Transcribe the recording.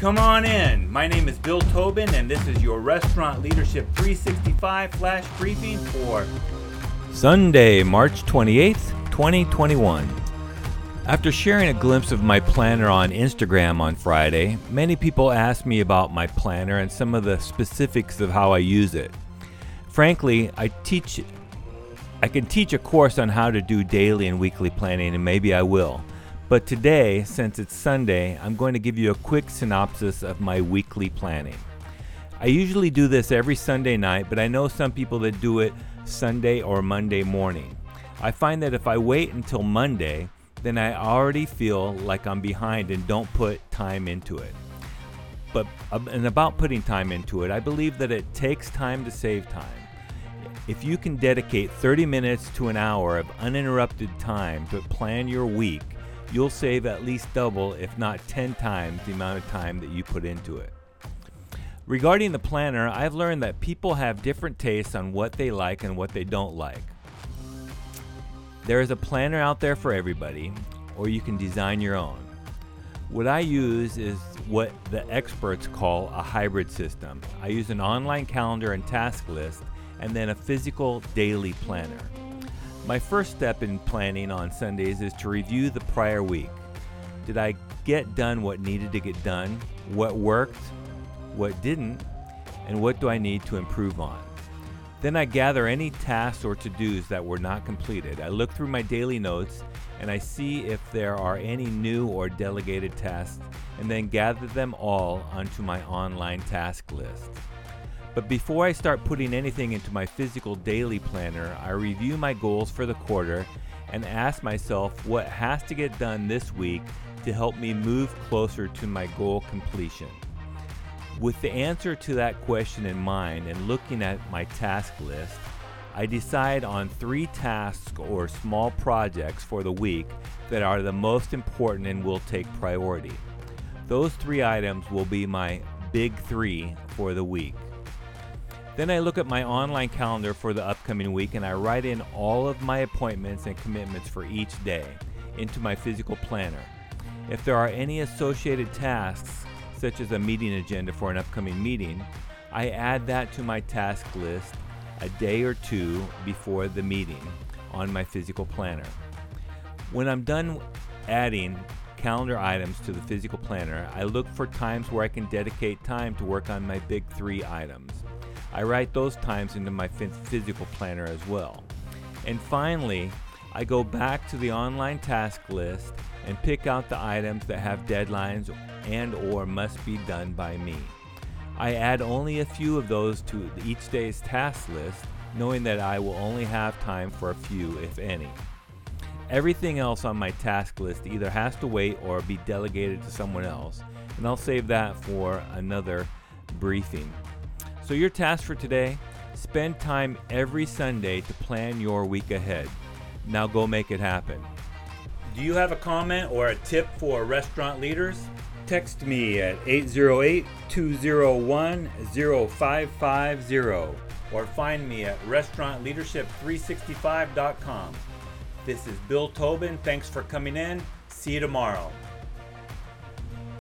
Come on in. My name is Bill Tobin, and this is your Restaurant Leadership 365 flash briefing for Sunday, March 28th, 2021. After sharing a glimpse of my planner on Instagram on Friday, many people asked me about my planner and some of the specifics of how I use it. Frankly, I teach I can teach a course on how to do daily and weekly planning and maybe I will. But today, since it's Sunday, I'm going to give you a quick synopsis of my weekly planning. I usually do this every Sunday night, but I know some people that do it Sunday or Monday morning. I find that if I wait until Monday, then I already feel like I'm behind and don't put time into it. But and about putting time into it, I believe that it takes time to save time. If you can dedicate 30 minutes to an hour of uninterrupted time to plan your week, you'll save at least double, if not 10 times, the amount of time that you put into it. Regarding the planner, I've learned that people have different tastes on what they like and what they don't like. There is a planner out there for everybody, or you can design your own. What I use is what the experts call a hybrid system. I use an online calendar and task list, and then a physical daily planner. My first step in planning on Sundays is to review the prior week. Did I get done what needed to get done? What worked? What didn't? And what do I need to improve on? Then I gather any tasks or to dos that were not completed. I look through my daily notes and I see if there are any new or delegated tasks and then gather them all onto my online task list. But before I start putting anything into my physical daily planner, I review my goals for the quarter and ask myself what has to get done this week to help me move closer to my goal completion. With the answer to that question in mind and looking at my task list, I decide on three tasks or small projects for the week that are the most important and will take priority. Those three items will be my big three for the week. Then I look at my online calendar for the upcoming week and I write in all of my appointments and commitments for each day into my physical planner. If there are any associated tasks, such as a meeting agenda for an upcoming meeting, I add that to my task list a day or two before the meeting on my physical planner. When I'm done adding calendar items to the physical planner, I look for times where I can dedicate time to work on my big three items. I write those times into my physical planner as well. And finally, I go back to the online task list and pick out the items that have deadlines and or must be done by me. I add only a few of those to each day's task list, knowing that I will only have time for a few if any. Everything else on my task list either has to wait or be delegated to someone else, and I'll save that for another briefing. So, your task for today spend time every Sunday to plan your week ahead. Now, go make it happen. Do you have a comment or a tip for restaurant leaders? Text me at 808 201 0550 or find me at restaurantleadership365.com. This is Bill Tobin. Thanks for coming in. See you tomorrow.